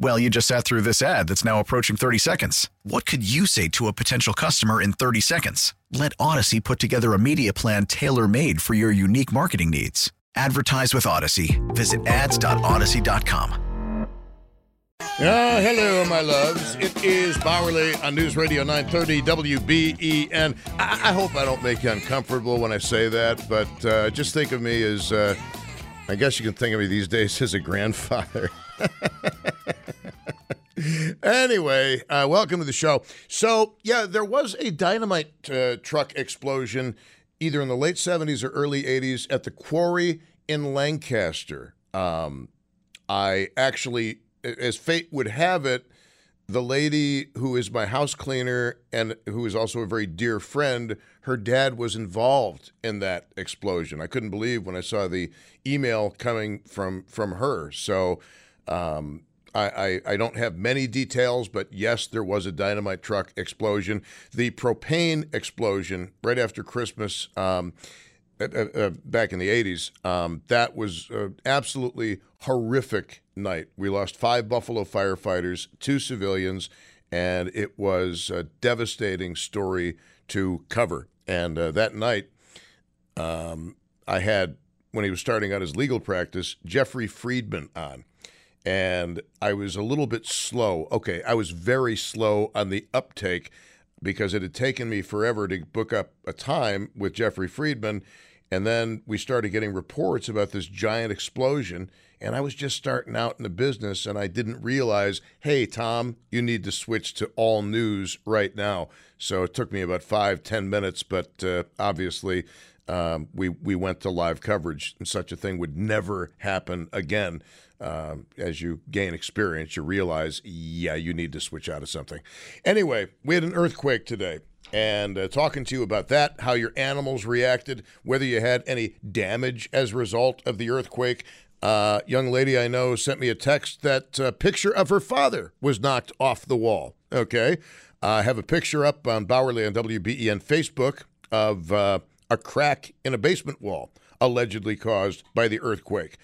Well, you just sat through this ad that's now approaching 30 seconds. What could you say to a potential customer in 30 seconds? Let Audacy put together a media plan tailor made for your unique marketing needs. Advertise with Audacy. Visit ads.audacy.com. Ah, hello, my loves. It is Bauerle on News Radio 930 WBEN. I, I hope I don't make you uncomfortable when I say that, but uh, just think of me as, uh, I guess you can think of me these days as a grandfather. anyway, uh, welcome to the show. So, yeah, there was a dynamite uh, truck explosion either in the late 70s or early 80s at the quarry in Lancaster. Um, I actually, as fate would have it, the lady who is my house cleaner and who is also a very dear friend, her dad was involved in that explosion. I couldn't believe when I saw the email coming from from her. So um, I, I, I, don't have many details, but yes, there was a dynamite truck explosion. The propane explosion right after Christmas. Um, uh, uh, back in the 80s, um, that was absolutely horrific night. We lost five Buffalo firefighters, two civilians, and it was a devastating story to cover. And uh, that night, um, I had, when he was starting out his legal practice, Jeffrey Freedman on and I was a little bit slow. Okay, I was very slow on the uptake because it had taken me forever to book up a time with Jeffrey Freedman. And then we started getting reports about this giant explosion. And I was just starting out in the business and I didn't realize, hey, Tom, you need to switch to all news right now. So it took me about five, ten minutes, but uh, obviously um, we, we went to live coverage and such a thing would never happen again um, as you gain experience, you realize, yeah, you need to switch out of something. Anyway, we had an earthquake today. And uh, talking to you about that, how your animals reacted, whether you had any damage as a result of the earthquake. Uh, young lady I know sent me a text that a uh, picture of her father was knocked off the wall. Okay. I have a picture up on Bauerle on WBEN Facebook of uh, a crack in a basement wall allegedly caused by the earthquake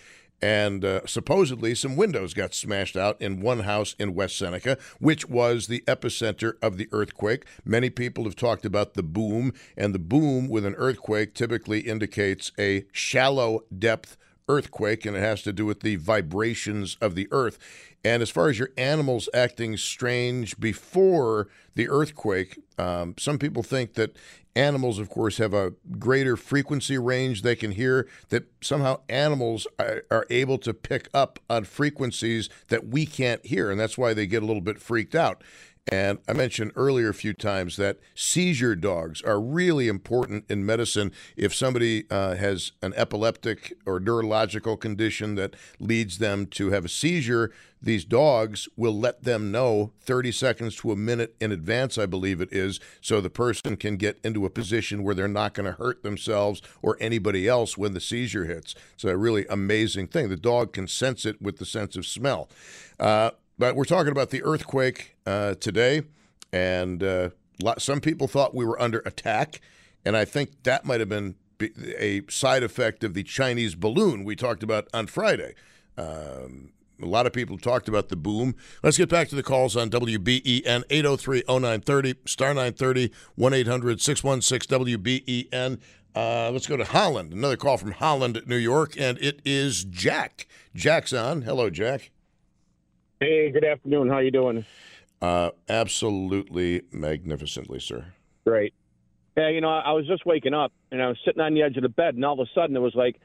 and uh, supposedly some windows got smashed out in one house in West Seneca, which was the epicenter of the earthquake. Many people have talked about the boom, and the boom with an earthquake typically indicates a shallow depth earthquake, and it has to do with the vibrations of the earth. And as far as your animals acting strange before the earthquake, um, some people think that animals, of course, have a greater frequency range they can hear, that somehow animals are, are, able to pick up on frequencies that we can't hear. And that's why they get a little bit freaked out. And I mentioned earlier a few times that seizure dogs are really important in medicine. If somebody uh, has an epileptic or neurological condition that leads them to have a seizure, these dogs will let them know 30 seconds to a minute in advance, I believe it is, so the person can get into a position where they're not going to hurt themselves or anybody else when the seizure hits. It's a really amazing thing. The dog can sense it with the sense of smell. Uh, but we're talking about the earthquake uh, today, and uh, some people thought we were under attack, and I think that might have been a side effect of the Chinese balloon we talked about on Friday. Um, a lot of people talked about the boom. Let's get back to the calls on WBEN 803 0930, star 930, 1 800 616 WBEN. Uh, let's go to Holland. Another call from Holland, New York, and it is Jack. Jack's on. Hello, Jack. Hey, good afternoon. How you doing? Uh, absolutely magnificently, sir. Great. Yeah, you know, I was just waking up and I was sitting on the edge of the bed, and all of a sudden it was like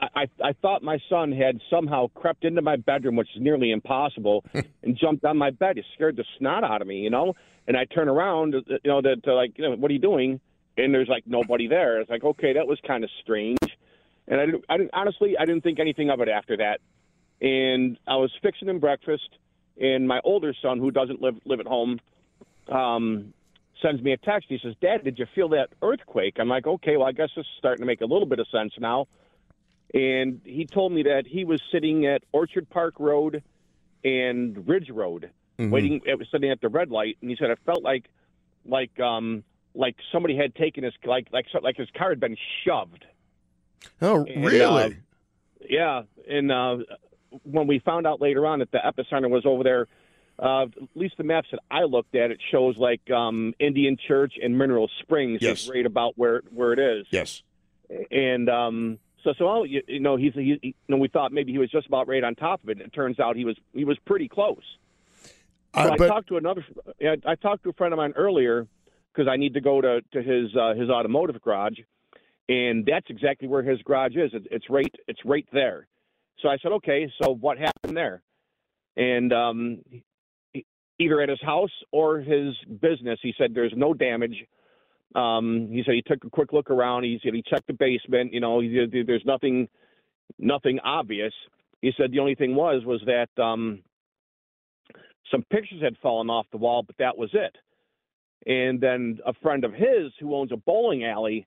I, I thought my son had somehow crept into my bedroom, which is nearly impossible, and jumped on my bed. It scared the snot out of me, you know. And I turn around, you know, to, to like, you know, what are you doing? And there's like nobody there. It's like, okay, that was kind of strange. And I, didn't, I didn't, honestly, I didn't think anything of it after that. And I was fixing him breakfast, and my older son, who doesn't live live at home, um, sends me a text. He says, "Dad, did you feel that earthquake?" I'm like, "Okay, well, I guess this is starting to make a little bit of sense now." And he told me that he was sitting at Orchard Park Road and Ridge Road, Mm-hmm. waiting. It was sitting at the red light, and he said it felt like, like, um, like somebody had taken his like like like his car had been shoved. Oh, And, really? uh, yeah, and uh, when we found out later on that the epicenter was over there, uh, at least the maps that I looked at, it shows like um, Indian Church and Mineral Springs Yes. is right about where where it is. yes. And um, so so oh, you, you know he's he, you know we thought maybe he was just about right on top of it. And it turns out he was he was pretty close. So Uh, I talked to another. yeah, I talked to a friend of mine earlier because I need to go to to his uh, his automotive garage, and that's exactly where his garage is. It's, it's right it's right there. So I said, okay. So what happened there? And um, either at his house or his business, he said there's no damage. Um, he said he took a quick look around. He said he checked the basement. You know, he, there's nothing nothing obvious. He said the only thing was was that. Um, some pictures had fallen off the wall, but that was it. And then a friend of his who owns a bowling alley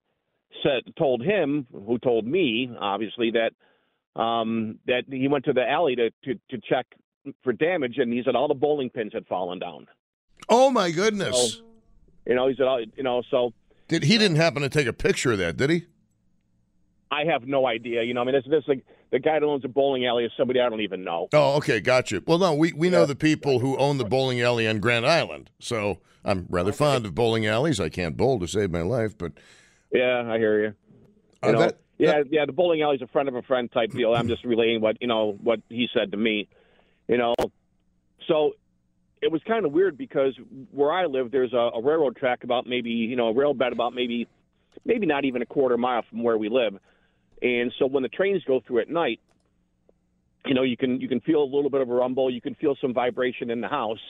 said told him, who told me, obviously, that um, that he went to the alley to, to, to check for damage, and he said all the bowling pins had fallen down. oh my goodness. You know, he said, all- you know, so Did he didn't happen to take a picture of that, did he? I have no idea. You know, I mean, this this like the guy that owns a bowling alley is somebody I don't even know. Oh, okay, gotcha. Well, no, we, we know the people who own the bowling alley on Grand Island, so I'm rather fond of bowling alleys. I can't bowl to save my life, but Yeah, I hear you. You that, yeah, uh, yeah. The bowling alley's a friend of a friend type deal. I'm just relaying what you know what he said to me. You know, so it was kind of weird because where I live, there's a, a railroad track about maybe you know a rail bed about maybe maybe not even a quarter mile from where we live, and so when the trains go through at night, you know you can you can feel a little bit of a rumble, you can feel some vibration in the house.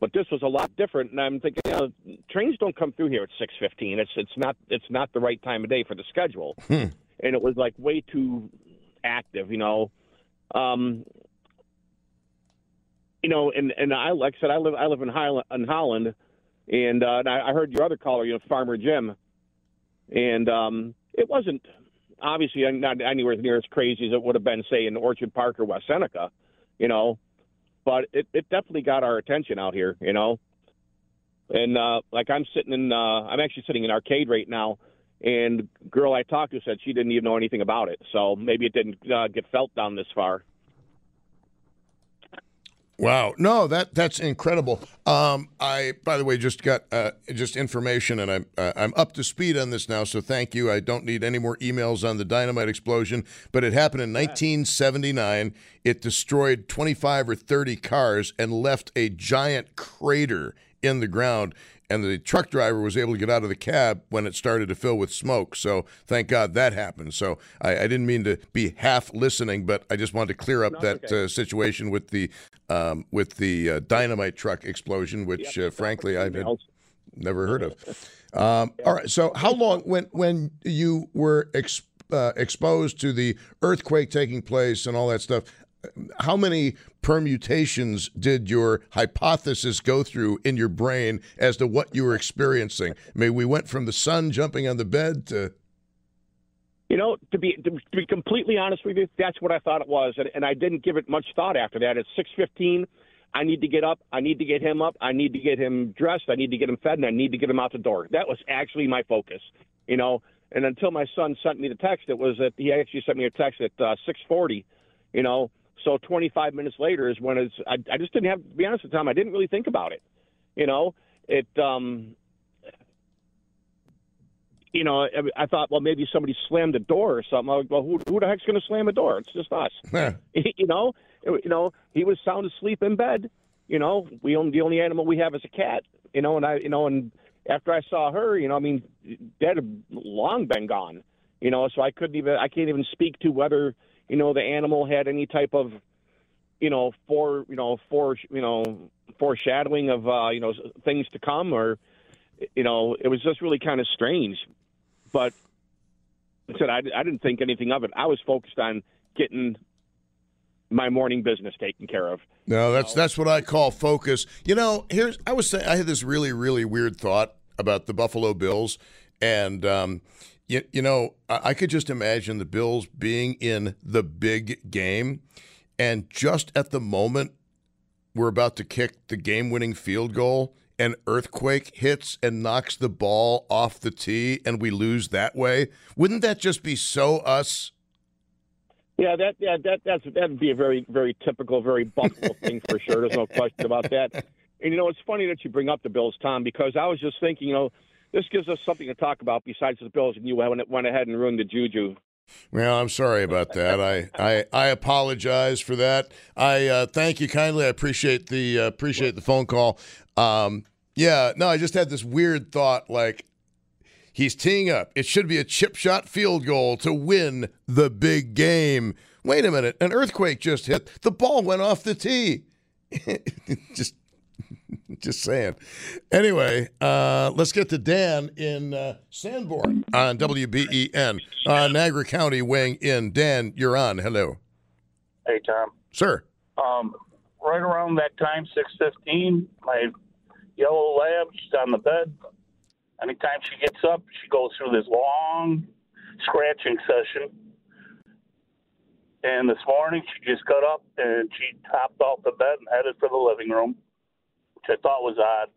But this was a lot different, and I'm thinking, you know, trains don't come through here at 6:15. It's it's not it's not the right time of day for the schedule, hmm. And it was like way too active, you know. Um, you know, and and I like I said, I live I live in Highland, in Holland, and, uh, and I, I heard your other caller, you know, Farmer Jim, and um, it wasn't obviously not anywhere near as crazy as it would have been, say, in Orchard Park or West Seneca, you know, but it, it definitely got our attention out here, you know. And uh, like I'm sitting in, uh, I'm actually sitting in arcade right now, and the girl I talked to said she didn't even know anything about it, so maybe it didn't uh, get felt down this far. Wow, no, that that's incredible. Um, I, by the way, just got uh, just information, and I'm uh, I'm up to speed on this now. So thank you. I don't need any more emails on the dynamite explosion. But it happened in 1979. It destroyed 25 or 30 cars and left a giant crater in the ground. And the truck driver was able to get out of the cab when it started to fill with smoke. So thank God that happened. So I, I didn't mean to be half listening, but I just wanted to clear up that okay. uh, situation with the um, with the uh, dynamite truck explosion, which uh, frankly I've had never heard of. Um, all right, so how long when when you were ex, uh, exposed to the earthquake taking place and all that stuff? How many permutations did your hypothesis go through in your brain as to what you were experiencing? I mean, we went from the son jumping on the bed to You know, to be to be completely honest with you, that's what I thought it was, and, and I didn't give it much thought after that. At six fifteen, I need to get up. I need to get him up. I need to get him dressed. I need to get him fed, and I need to get him out the door. That was actually my focus. You know, and until my son sent me the text, it was that he actually sent me a text at uh, six forty. You know, so twenty five minutes later is when it's. I, I just didn't have to be honest with Tom. I didn't really think about it. You know, it. um you know, I- I thought, well, maybe somebody slammed a door or something. I was, well, who, who the heck's going to slam a door? It's just us. You know, you know, he was sound asleep in bed. You know, we own the only animal we have is a cat. You know, and I, you know, and after I saw her, you know, I mean, Dad had long been gone. You know, so I couldn't even I can't even speak to whether you know the animal had any type of you know for you know for you know foreshadowing of uh, you know things to come or you know it was just really kind of strange. But I said I, I didn't think anything of it. I was focused on getting my morning business taken care of. No, that's that's what I call focus. You know, here's I was saying I had this really really weird thought about the Buffalo Bills, and um, you, you know I, could just imagine the Bills being in the big game, and just at the moment we're about to kick the game-winning field goal, an earthquake hits and knocks the ball off the tee, and we lose that way. Wouldn't that just be so us? Yeah, that yeah that that's that'd be a very very typical, very Buffalo thing for sure. There's no question about that. And you know, it's funny that you bring up the Bills, Tom, because I was just thinking, you know, this gives us something to talk about besides the Bills, and you went ahead and ruined the juju. Well, I'm sorry about that. I, I, I apologize for that. I uh, thank you kindly. I appreciate the uh, appreciate the phone call. Um, yeah, no, I just had this weird thought like He's teeing up. It should be a chip shot field goal to win the big game. Wait a minute. An earthquake just hit. The ball went off the tee. just just saying. Anyway, uh, let's get to Dan in uh, Sanborn on WBEN. Uh, Niagara County weighing in. Dan, you're on. Hello. Hey, Tom. Sir. Um, right around that time, 6.15, my yellow lab, she's on the bed. Anytime she gets up, she goes through this long scratching session. And this morning, she just got up and she hopped off the bed and headed for the living room, which I thought was odd.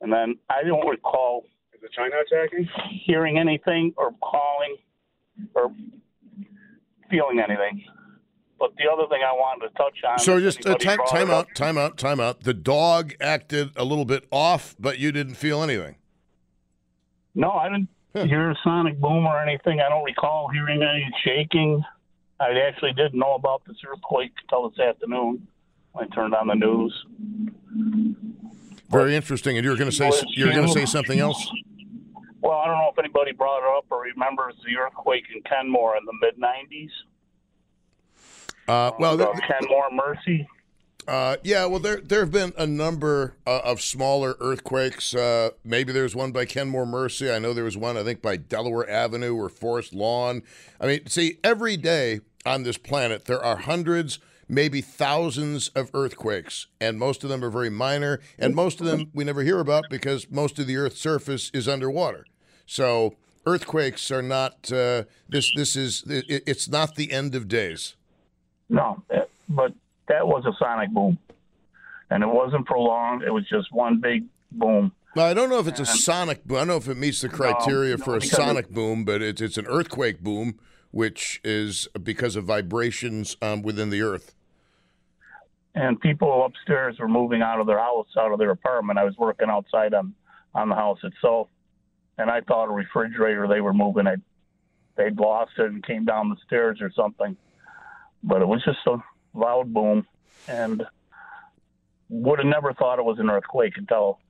And then I don't recall is the China attacking? Hearing anything or calling or feeling anything. But the other thing I wanted to touch on. So just uh, time, time out, time out, time out. The dog acted a little bit off, but you didn't feel anything. No, I didn't hear a sonic boom or anything. I don't recall hearing any shaking. I actually didn't know about this earthquake until this afternoon I turned on the news. Very interesting. And you're going to say you're going to say something else. Well, I don't know if anybody brought it up or remembers the earthquake in Kenmore in the mid '90s. Uh, well, uh, Kenmore Mercy. Uh, yeah, well, there there have been a number uh, of smaller earthquakes. Uh, maybe there's one by Kenmore Mercy. I know there was one, I think, by Delaware Avenue or Forest Lawn. I mean, see, every day on this planet, there are hundreds, maybe thousands of earthquakes, and most of them are very minor, and most of them we never hear about because most of the Earth's surface is underwater. So earthquakes are not uh, this. This is it, it's not the end of days. No, but that was a sonic boom, and it wasn't prolonged. It was just one big boom. Well, I don't know if it's a sonic boom. I don't know if it meets the criteria no, for a sonic boom, but it's it's an earthquake boom, which is because of vibrations um, within the earth. And people upstairs were moving out of their house, out of their apartment. I was working outside on on the house itself, and I thought a refrigerator they were moving it. They'd lost it and came down the stairs or something, but it was just a loud boom, and would have never thought it was an earthquake until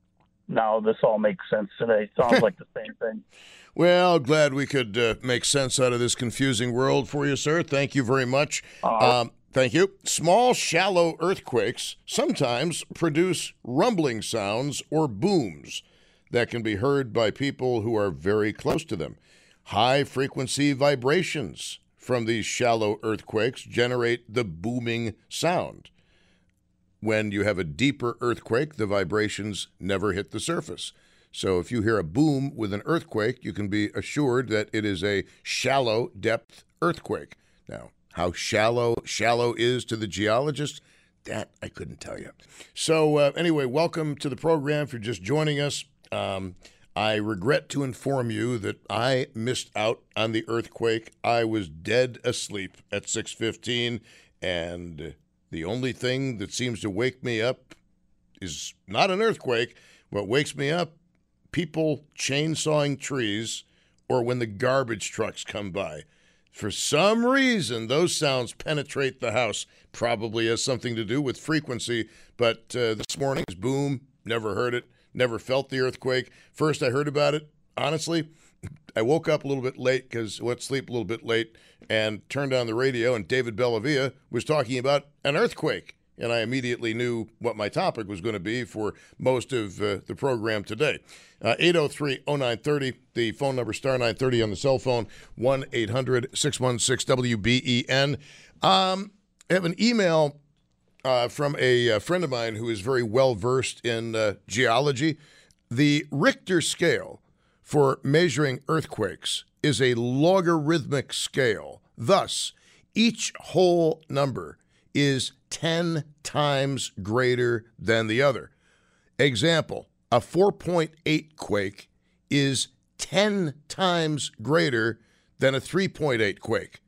now. This all makes sense today. Sounds like the same thing. Well, glad we could uh, make sense out of this confusing world for you, sir. Thank you very much. Uh, um, thank you. Small, shallow earthquakes sometimes produce rumbling sounds or booms that can be heard by people who are very close to them. High frequency vibrations from these shallow earthquakes generate the booming sound. When you have a deeper earthquake, the vibrations never hit the surface. So if you hear a boom with an earthquake, you can be assured that it is a shallow depth earthquake. Now, how shallow shallow is to the geologist, that I couldn't tell you. So uh, anyway, welcome to the program. If you're just joining us, um, I regret to inform you that I missed out on the earthquake. I was dead asleep at 6:15 and the only thing that seems to wake me up is not an earthquake. What wakes me up people chainsawing trees or when the garbage trucks come by. For some reason, those sounds penetrate the house. Probably has something to do with frequency, but uh, this morning's boom, never heard it never felt the earthquake. First, I heard about it, honestly, I woke up a little bit late because went to sleep a little bit late and turned on the radio, and David Bellavia was talking about an earthquake. And I immediately knew what my topic was going to be for most of uh, the program today. 803 uh, 0930, the phone number star 930 on the cell phone, 1 800 616 WBEN. Um, I have an email uh, from a, a, friend of mine who is very well versed in uh, geology. The Richter scale for measuring earthquakes is a logarithmic scale. Thus, each whole number is 10 times greater than the other. Example a 4.8 quake is 10 times greater than a 3.8 quake.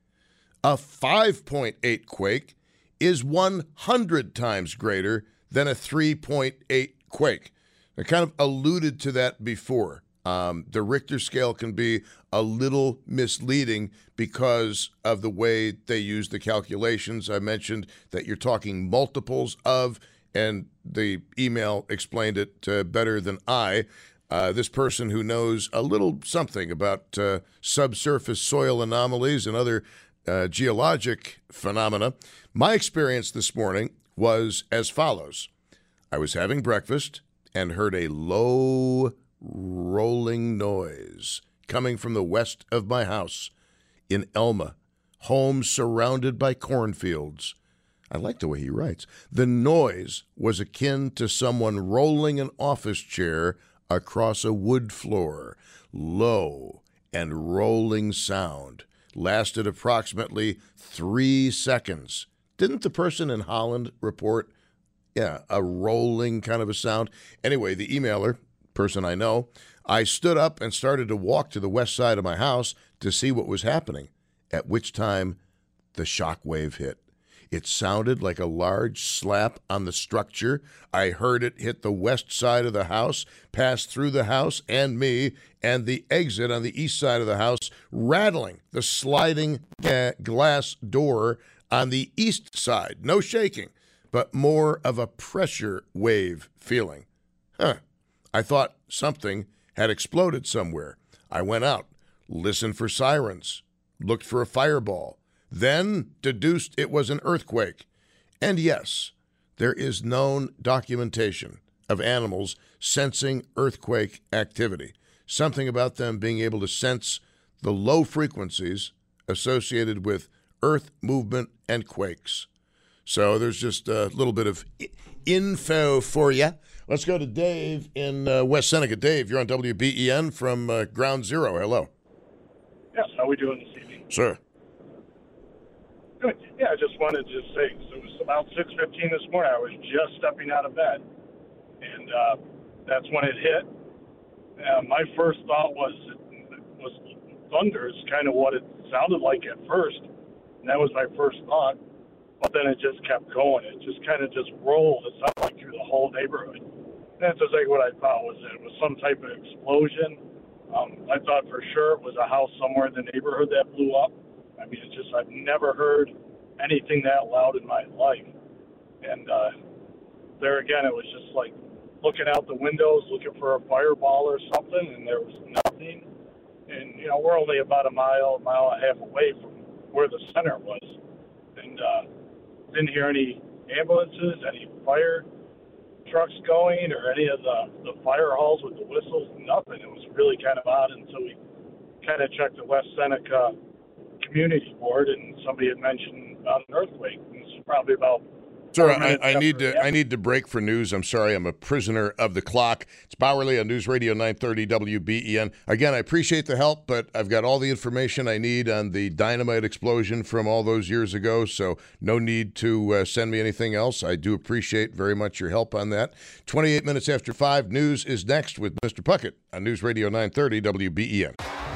A 5.8 quake is 100 times greater than a 3.8 quake. I kind of alluded to that before. Um, the Richter scale can be a little misleading because of the way they use the calculations. I mentioned that you're talking multiples of, and the email explained it uh, better than I. Uh, this person who knows a little something about uh, subsurface soil anomalies and other uh, geologic phenomena. My experience this morning was as follows I was having breakfast and heard a low rolling noise coming from the west of my house in Elma, home surrounded by cornfields. I like the way he writes. The noise was akin to someone rolling an office chair across a wood floor. Low and rolling sound lasted approximately three seconds. Didn't the person in Holland report, yeah, a rolling kind of a sound? Anyway, the emailer person I know, I stood up and started to walk to the west side of my house to see what was happening, at which time the shock wave hit. It sounded like a large slap on the structure. I heard it hit the west side of the house, pass through the house and me, and the exit on the east side of the house, rattling the sliding glass door on the east side. No shaking, but more of a pressure wave feeling. Huh. I thought something had exploded somewhere. I went out, listened for sirens, looked for a fireball, then deduced it was an earthquake. And yes, there is known documentation of animals sensing earthquake activity, something about them being able to sense the low frequencies associated with earth movement and quakes. So there's just a little bit of info for you. Let's go to Dave in uh, West Seneca. Dave, you're on WBEN from uh, Ground Zero. Hello. Yes, how are we doing this evening? Sir. Good. Yeah, I just wanted to say, so it was about 6.15 this morning. I was just stepping out of bed, and uh, that's when it hit. Uh, my first thought was was thunder is kind of what it sounded like at first, and that was my first thought. But then it just kept going. It just kind of just rolled. It sounded like through the whole neighborhood. That's exactly what I thought was it. Was some type of explosion. Um, I thought for sure it was a house somewhere in the neighborhood that blew up. I mean, it's just I've never heard anything that loud in my life. And uh, there again, it was just like looking out the windows, looking for a fireball or something, and there was nothing. And you know, we're only about a mile, mile and a half away from where the center was, and uh, didn't hear any ambulances, any fire trucks going, or any of the the fire halls with the whistles. Nothing. It was really kind of odd until we kind of checked the West Seneca Community Board, and somebody had mentioned about an earthquake. It's probably about Sir, I, I, need to I need to break for news. I'm sorry, I'm a prisoner of the clock. It's Bauerle on News Radio 930 WBEN. Again, I appreciate the help, but I've got all the information I need on the dynamite explosion from all those years ago, so no need to uh, send me anything else. I do appreciate very much your help on that. 28 minutes after 5, news is next with Mr. Puckett on News Radio 930 WBEN.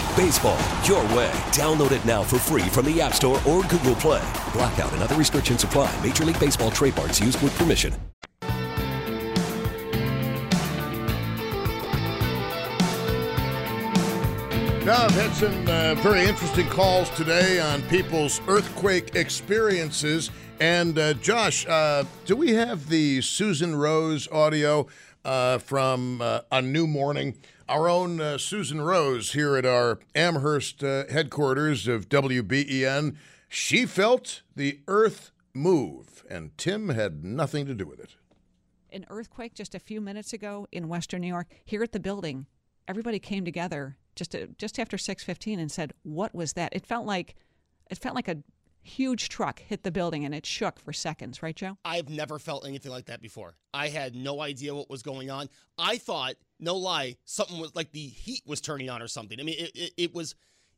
Baseball, your way. Download it now for free from the App Store or Google Play. Blackout and other restrictions apply. Major League Baseball trademarks used with permission. Now, I've had some uh, very interesting calls today on people's earthquake experiences. And uh, Josh, uh, do we have the Susan Rose audio uh, from uh, A New Morning? Our own uh, Susan Rose here at our Amherst uh, headquarters of WBEN. She felt the earth move, and Tim had nothing to do with it. an earthquake just a few minutes ago in Western New York. Here at the building, everybody came together just to, just after 6:15 and said, "What was that?" It felt like it felt like a huge truck hit the building and it shook for seconds, right, Joe? I've never felt anything like that before. I had no idea what was going on. I thought, no lie, something was like the heat was turning on or something. I mean, it, it, it was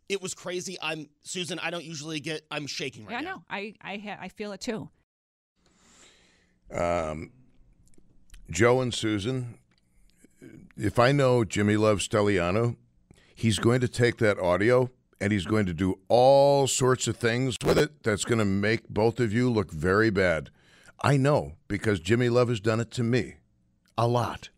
it was crazy. I'm Susan. I don't usually get. I'm shaking right yeah, I know. I I ha- I feel it too. Um, Joe and Susan, if I know Jimmy Love Stelliano, he's going to take that audio and he's going to do all sorts of things with it that's going to make both of you look very bad. I know because Jimmy Love has done it to me a lot.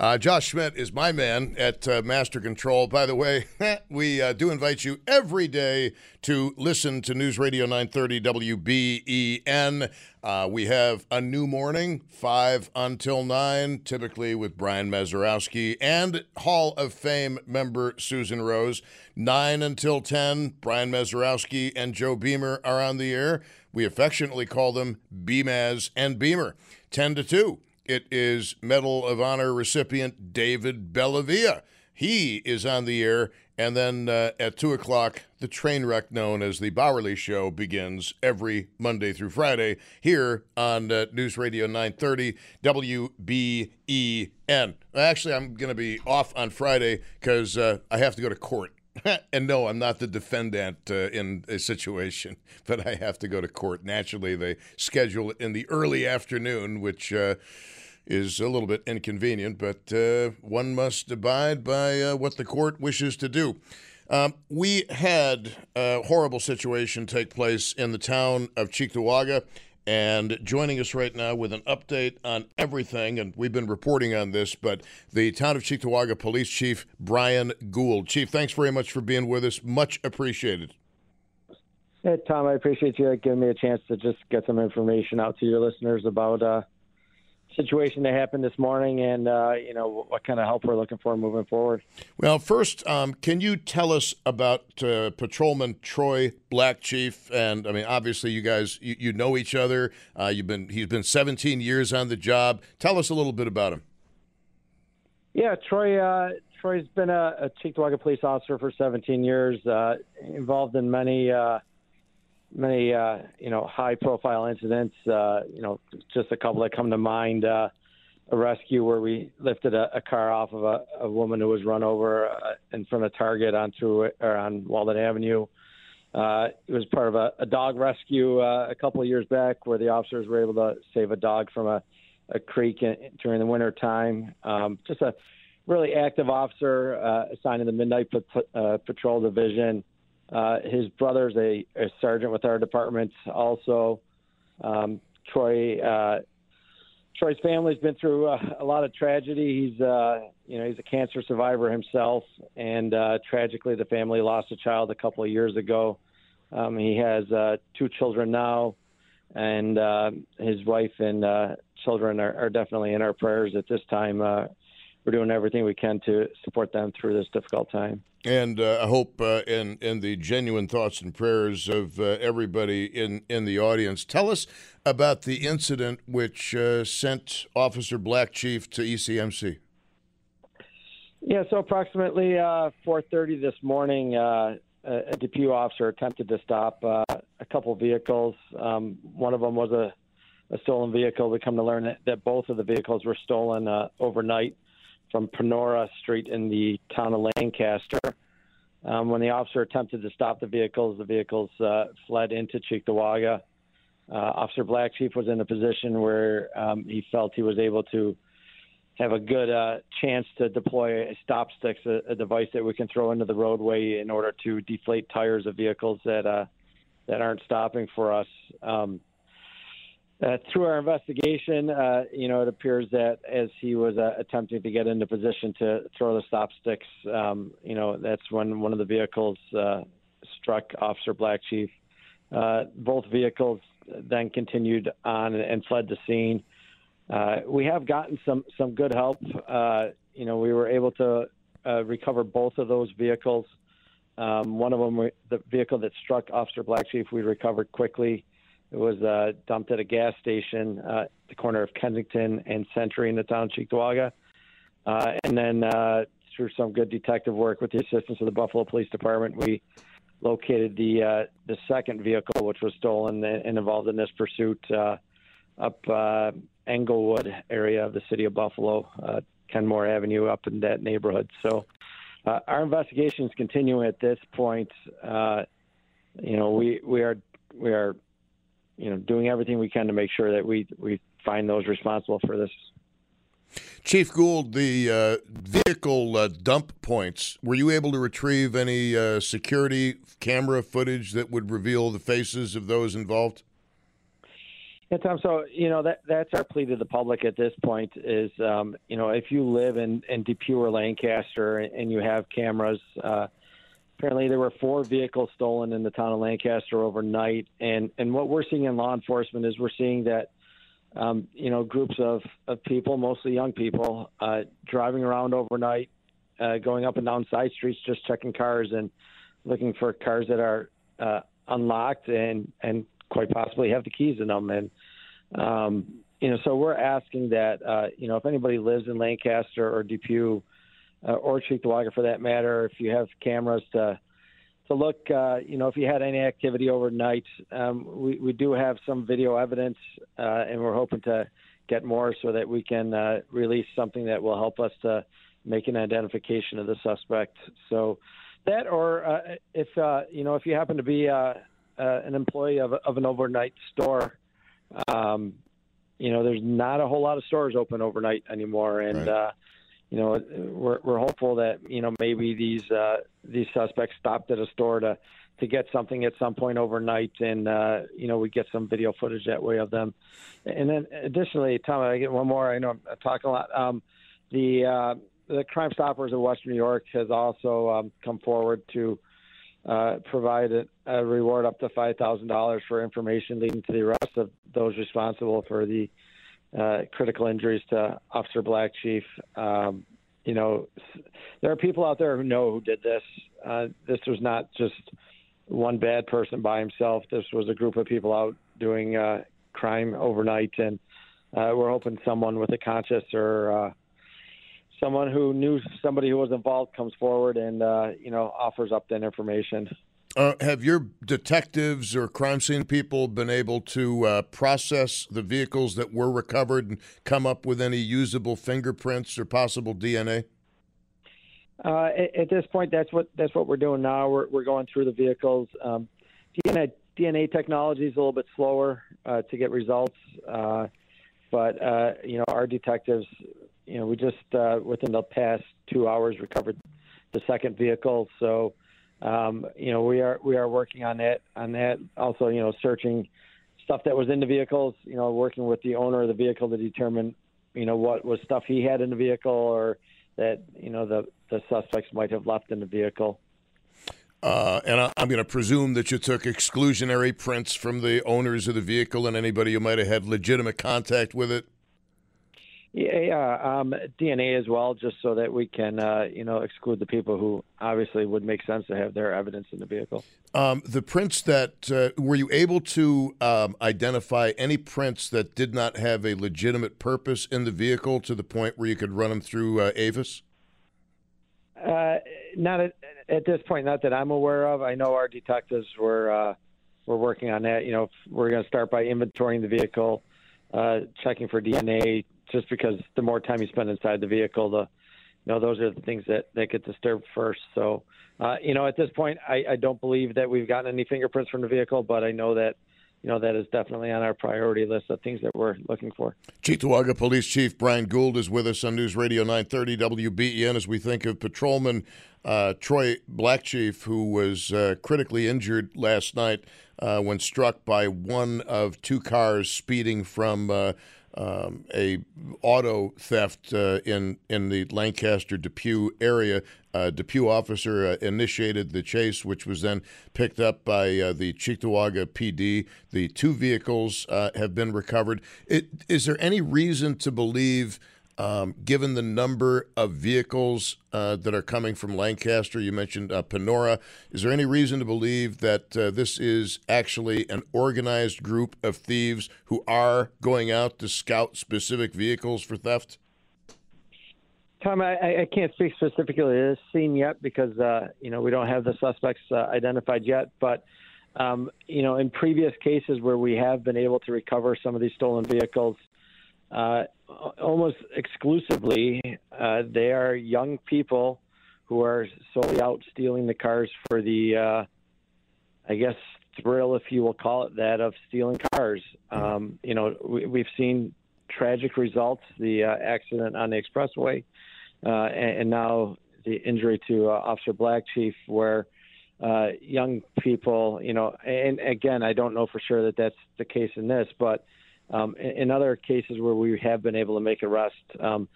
Uh, Josh Schmidt is my man at uh, Master Control. By the way, we uh, do invite you every day to listen to News Radio 930 WBEN. Uh, we have a new morning, 5 until 9, typically with Brian Mazurowski and Hall of Fame member Susan Rose. 9 until 10, Brian Mazurowski and Joe Beamer are on the air. We affectionately call them BMAZ and Beamer. 10 to 2, it is Medal of Honor recipient David Bellavia. He is on the air. And then uh, at 2 o'clock, the train wreck known as the Bauerle Show begins every Monday through Friday here on uh, News Radio 930 WBEN. Actually, I'm going to be off on Friday because uh, I have to go to court. and no, I'm not the defendant uh, in a situation, but I have to go to court. Naturally, they schedule it in the early afternoon, which uh, is a little bit inconvenient, but uh, one must abide by uh, what the court wishes to do. Um, we had a horrible situation take place in the town of Cheektowaga. And joining us right now with an update on everything, and we've been reporting on this, but the town of Cheektowaga Police Chief Brian Gould. Chief, thanks very much for being with us. Much appreciated. Hey, Tom, I appreciate you giving me a chance to just get some information out to your listeners about uh, situation that happened this morning and, uh, you know, what kind of help we're looking for moving forward. Well, first, um, can you tell us about uh, Patrolman Troy Black Chief? And I mean, obviously, you guys you, you know each other. Uh, you've been he's been 17 years on the job. Tell us a little bit about him. Yeah, Troy. Uh, Troy's been a, a Cheektowaga police officer for 17 years, uh, involved in many, uh, many, uh, you know, high-profile incidents. Uh, you know, just a couple that come to mind. Uh, a rescue where we lifted a, a car off of a, a woman who was run over uh, in front of Target onto or on Walden Avenue. Uh, it was part of a, a dog rescue uh, a couple of years back where the officers were able to save a dog from a, a creek in, during the winter time. Um, just a really active officer uh, assigned to the Midnight Pat- uh, Patrol Division. Uh, his brother's a, a sergeant with our department also. Um, Troy uh, Troy's family's been through uh, a lot of tragedy. He's, uh, you know, he's a cancer survivor himself, and uh, tragically, the family lost a child a couple of years ago. Um, he has uh, two children now, and uh, his wife and uh, children are, are definitely in our prayers at this time. Uh, we're doing everything we can to support them through this difficult time. And uh, I hope uh, in in the genuine thoughts and prayers of uh, everybody in in the audience. Tell us about the incident which uh, sent Officer Black Chief to ECMC. Yeah, so approximately uh, 4:30 this morning, uh, a a Depew officer attempted to stop uh, a couple vehicles. Um, one of them was a, a stolen vehicle. We come to learn that, that both of the vehicles were stolen uh, overnight from Penora Street in the town of Lancaster. Um, when the officer attempted to stop the vehicles, the vehicles uh, fled into Cheektowaga. Uh, officer Black Chief was in a position where um, he felt he was able to have a good uh, chance to deploy a stop sticks, a, a device that we can throw into the roadway in order to deflate tires of vehicles that uh, that aren't stopping for us. Um, uh, through our investigation, uh, you know, it appears that as he was uh, attempting to get into position to throw the stop sticks, um, you know, that's when one of the vehicles uh, struck Officer Black Chief. Uh, both vehicles then continued on and, fled the scene. Uh, we have gotten some some good help. You know, we were able to recover both of those vehicles. Um, one of them, the vehicle that struck Officer Black Chief, we recovered quickly. It was uh, dumped at a gas station uh, at the corner of Kensington and Century in the town of Cheektowaga. Uh, and then uh, through some good detective work with the assistance of the Buffalo Police Department, we located the uh, the second vehicle, which was stolen and, involved in this pursuit uh, up uh, Englewood area of the city of Buffalo, uh, Kenmore Avenue, up in that neighborhood. So uh, our investigation is continuing at this point. Uh, you know, we we are we are you know doing everything we can to make sure that we we find those responsible for this. Chief Gould, the uh, vehicle uh, dump points, were you able to retrieve any uh, security camera footage that would reveal the faces of those involved? Yeah, Tom. So you know that that's our plea to the public at this point is um, you know if you live in in Depew or Lancaster and you have cameras. Apparently, there were four vehicles stolen in the town of Lancaster overnight, and and what we're seeing in law enforcement is we're seeing that um, you know groups of of people, mostly young people, uh, driving around overnight, uh, going up and down side streets, just checking cars and looking for cars that are uh, unlocked and and quite possibly have the keys in them. And um, you know, so we're asking that uh, you know if anybody lives in Lancaster or Depew uh, or Cheektowaga for that matter, if you have cameras to to look, uh, you know, if you had any activity overnight, um, we we do have some video evidence, uh, and we're hoping to get more so that we can uh, release something that will help us to make an identification of the suspect. So that, or uh, if uh, you know, if you happen to be uh, uh, an employee of, of an overnight store, um, you know, there's not a whole lot of stores open overnight anymore, and uh, you know, we're we're hopeful that you know maybe these uh, these suspects stopped at a store to to get something at some point overnight, and uh, you know, we get some video footage that way of them. And then additionally, Tom, I get one more. I know I'm talking a lot. Um, the uh, the Crime Stoppers of Western New York has also um, come forward to uh, provide a, a reward up to five thousand dollars for information leading to the arrest of those responsible for the uh, critical injuries to Officer Black Chief. Um, you know, there are people out there who know who did this. Uh, this was not just one bad person by himself. This was a group of people out doing uh, crime overnight, and uh, we're hoping someone with a conscience or uh, someone who knew somebody who was involved comes forward and uh, you know offers up that information. Uh, have your detectives or crime scene people been able to uh, process the vehicles that were recovered and come up with any usable fingerprints or possible DNA? Uh, at, at this point, that's what that's what we're doing now. We're we're going through the vehicles. Um, DNA DNA technology is a little bit slower uh, to get results, uh, but uh, you know our detectives, you know, we just within the past two hours recovered the second vehicle. So um, you know we are we are working on that on that. Also, you know, searching stuff that was in the vehicles. You know, working with the owner of the vehicle to determine you know what was stuff he had in the vehicle or that you know the the suspects might have left in the vehicle. Uh, and I, I'm going to presume that you took exclusionary prints from the owners of the vehicle and anybody who might have had legitimate contact with it. Yeah, um, DNA as well, just so that we can, uh, you know, exclude the people who obviously would make sense to have their evidence in the vehicle. Um, the prints that uh, were you able to um, identify any prints that did not have a legitimate purpose in the vehicle to the point where you could run them through uh, AFIS? Uh, not at, at this point, not that I'm aware of. I know our detectives were uh, were working on that. You know, we're going to start by inventorying the vehicle, uh, checking for DNA, just because the more time you spend inside the vehicle, the you know those are the things that that get disturbed first. So, uh, you know, at this point, I, I don't believe that we've gotten any fingerprints from the vehicle, but I know that you know, that is definitely on our priority list of things that we're looking for. Cheektowaga Police Chief Brian Gould is with us on News Radio 930 WBEN as we think of Patrolman uh, Troy Blackchief, who was uh, critically injured last night uh, when struck by one of two cars speeding from uh, um, a auto theft uh, in in the Lancaster Depew area. Uh, Depew officer uh, initiated the chase, which was then picked up by uh, the Cheektowaga PD. The two vehicles uh, have been recovered. It, is there any reason to believe? Um, given the number of vehicles uh, that are coming from Lancaster, you mentioned uh, Penora. Is there any reason to believe that uh, this is actually an organized group of thieves who are going out to scout specific vehicles for theft? Tom, I, I can't speak specifically to this scene yet because uh, you know we don't have the suspects uh, identified yet. But um, you know, in previous cases where we have been able to recover some of these stolen vehicles, uh, almost exclusively, uh, they are young people who are solely out stealing the cars for the, uh, I guess, thrill, if you will call it that, of stealing cars. Um, you know, we, we've seen tragic results: the uh, accident on the expressway, uh, and, and now the injury to uh, Officer Blackchief, where uh, young people, you know, and again, I don't know for sure that that's the case in this, but um, in, in other cases where we have been able to make arrests, um,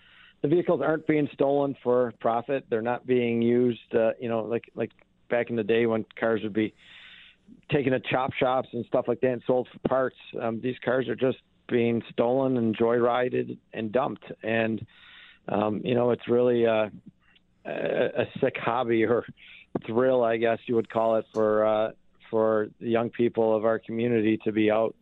the vehicles aren't being stolen for profit. They're not being used, uh, you know, like like back in the day when cars would be taken to chop shops and stuff like that and sold for parts. Um, these cars are just being stolen and joyrided and dumped, and um, you know, it's really a, a, a sick hobby or thrill, I guess you would call it, for uh, for the young people of our community to be out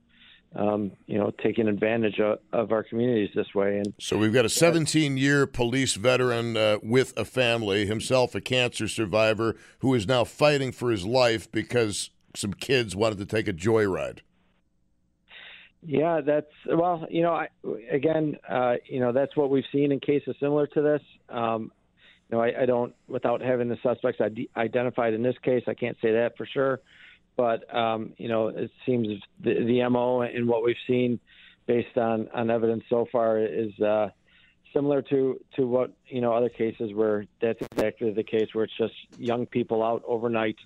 um, you know, taking advantage of, of, our communities this way. And so we've got a 17 year police veteran uh, with a family, himself a cancer survivor, who is now fighting for his life because some kids wanted to take a joyride. Yeah, that's well, you know, I, again, uh, you know, that's what we've seen in cases similar to this. Um, you know, I, I don't, without having the suspects identified in this case, I can't say that for sure but um, you know, it seems the, the mo and what we've seen based on on evidence so far is uh, similar to to what you know other cases where that's exactly the case where it's just young people out overnight.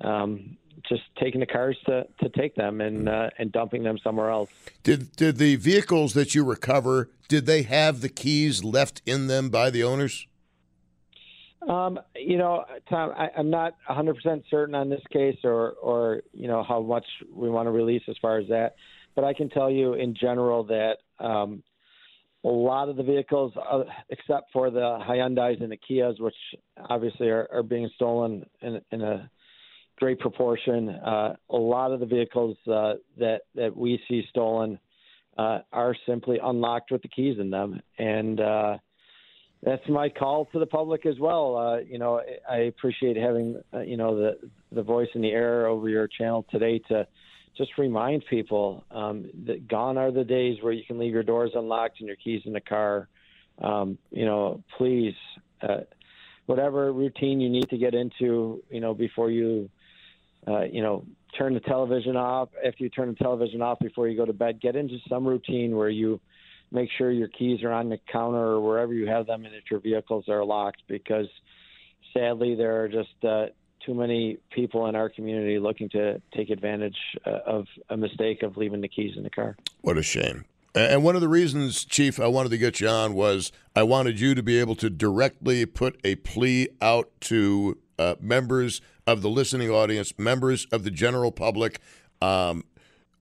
Um, just taking the cars to, to take them and uh, and dumping them somewhere else. Did did the vehicles that you recover did they have the keys left in them by the owners? Um, you know, Tom, I, I'm not 100% certain on this case or, or, you know, how much we want to release as far as that. But I can tell you in general that um, a lot of the vehicles, uh, except for the Hyundais and the Kias, which obviously are, are being stolen in, in a great proportion, uh, a lot of the vehicles uh, that, that we see stolen uh, are simply unlocked with the keys in them. And, uh, that's my call to the public as well. Uh, you know, I appreciate having uh, you know the the voice in the air over your channel today to just remind people um, that gone are the days where you can leave your doors unlocked and your keys in the car. Um, you know, please, uh, whatever routine you need to get into, you know, before you, uh, you know, turn the television off. After you turn the television off before you go to bed, get into some routine where you make sure your keys are on the counter or wherever you have them and that your vehicles are locked because sadly there are just uh, too many people in our community looking to take advantage uh, of a mistake of leaving the keys in the car. What a shame. And one of the reasons, Chief, I wanted to get you on was I wanted you to be able to directly put a plea out to uh, members of the listening audience, members of the general public. Um,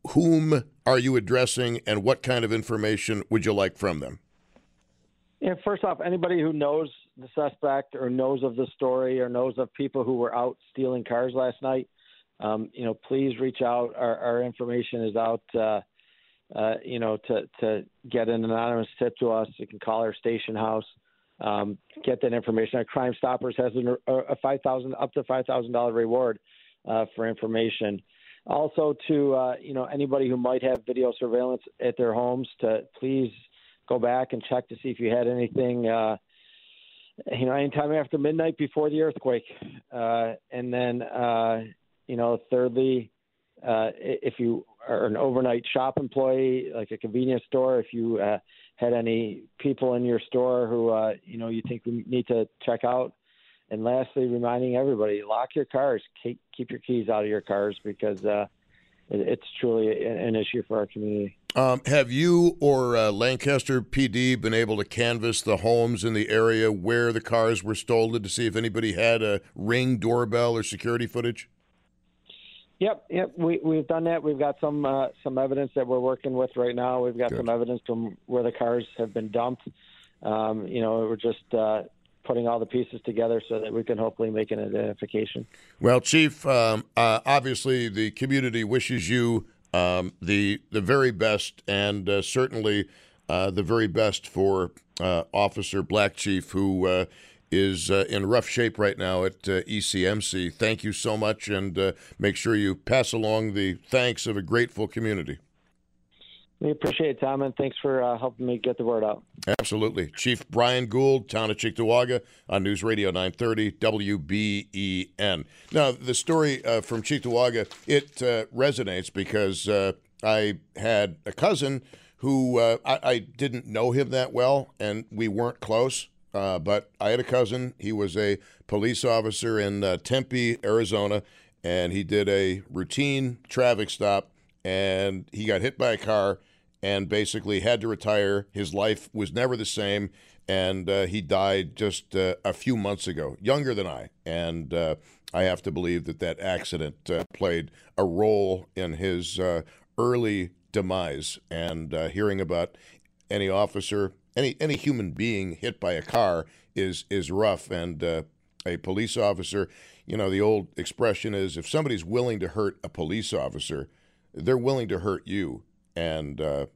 whom are you addressing, and what kind of information would you like from them? Yeah, first off, anybody who knows the suspect or knows of the story or knows of people who were out stealing cars last night, um, you know, please reach out. Our, our information is out. Uh, uh, you know, to to get an anonymous tip to us, you can call our station house, um, get that information. Our Crime Stoppers has a, a five thousand up to five thousand dollar reward uh, for information. Also, to uh, you know anybody who might have video surveillance at their homes, to please go back and check to see if you had anything. Uh, you know, anytime after midnight before the earthquake, uh, and then uh, you know, thirdly, uh, if you are an overnight shop employee, like a convenience store, if you uh, had any people in your store who uh, you know you think we need to check out, and lastly, reminding everybody lock your cars, keep keep your keys out of your cars because uh, it, it's truly an issue for our community. Um, have you or uh, Lancaster PD been able to canvass the homes in the area where the cars were stolen to see if anybody had a ring doorbell or security footage? Yep, yep. We we've done that. We've got some uh, some evidence that we're working with right now. We've got Good. some evidence from where the cars have been dumped. Um, you know, we're just uh, putting all the pieces together so that we can hopefully make an identification. Well, Chief, um, uh, obviously the community wishes you um, the the very best, and uh, certainly uh, the very best for uh, Officer Blackchief, who uh, is uh, in rough shape right now at ECMC. Thank you so much, and make sure you pass along the thanks of a grateful community. We appreciate it, Tom, and thanks for uh, helping me get the word out. Absolutely. Chief Brian Gould, Town of Cheektowaga, on News Radio 930 WBEN. Now, the story uh, from Cheektowaga, it uh, resonates because uh, I had a cousin who uh, I, I didn't know him that well, and we weren't close. Uh, but I had a cousin. He was a police officer in Tempe, Arizona, and he did a routine traffic stop, and he got hit by a car and basically had to retire. His life was never the same, and uh, he died just uh, a few months ago, younger than I. And uh, I have to believe that that accident uh, played a role in his uh, early demise. And uh, hearing about any officer, any any human being hit by a car is is rough. And a police officer, you know, the old expression is if somebody's willing to hurt a police officer, they're willing to hurt you. And uh,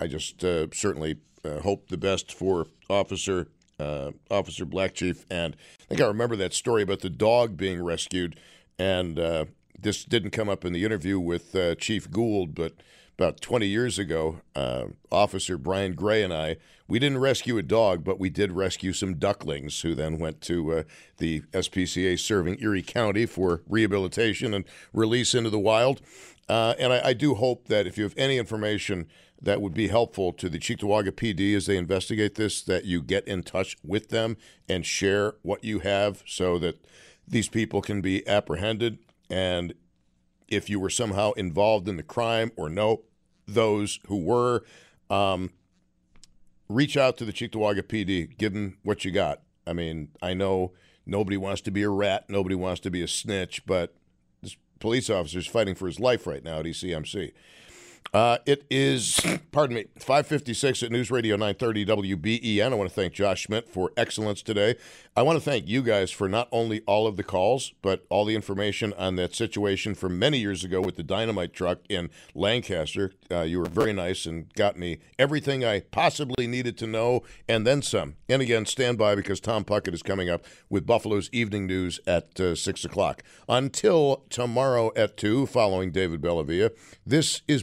I just uh, certainly uh, hope the best for Officer uh, Officer Blackchief. And I think I remember that story about the dog being rescued. And uh, this didn't come up in the interview with uh, Chief Gould, but about 20 years ago, Officer Brian Gray and I, we didn't rescue a dog, but we did rescue some ducklings who then went to the SPCA serving Erie County for rehabilitation and release into the wild. Uh, and I, I do hope that if you have any information that would be helpful to the Cheektowaga PD as they investigate this, that you get in touch with them and share what you have so that these people can be apprehended. And if you were somehow involved in the crime or know those who were, um, reach out to the Cheektowaga PD. Give them what you got. I mean, I know nobody wants to be a rat, nobody wants to be a snitch, but police officer is fighting for his life right now at ECMC. Uh, it is, pardon me, 556 at News Radio 930 WBEN. I want to thank Josh Schmidt for excellence today. I want to thank you guys for not only all of the calls, but all the information on that situation from many years ago with the dynamite truck in Lancaster. Uh, you were very nice and got me everything I possibly needed to know and then some. And again, stand by because Tom Puckett is coming up with Buffalo's Evening News at uh, 6 o'clock. Until tomorrow at 2, following David Bellavia, this is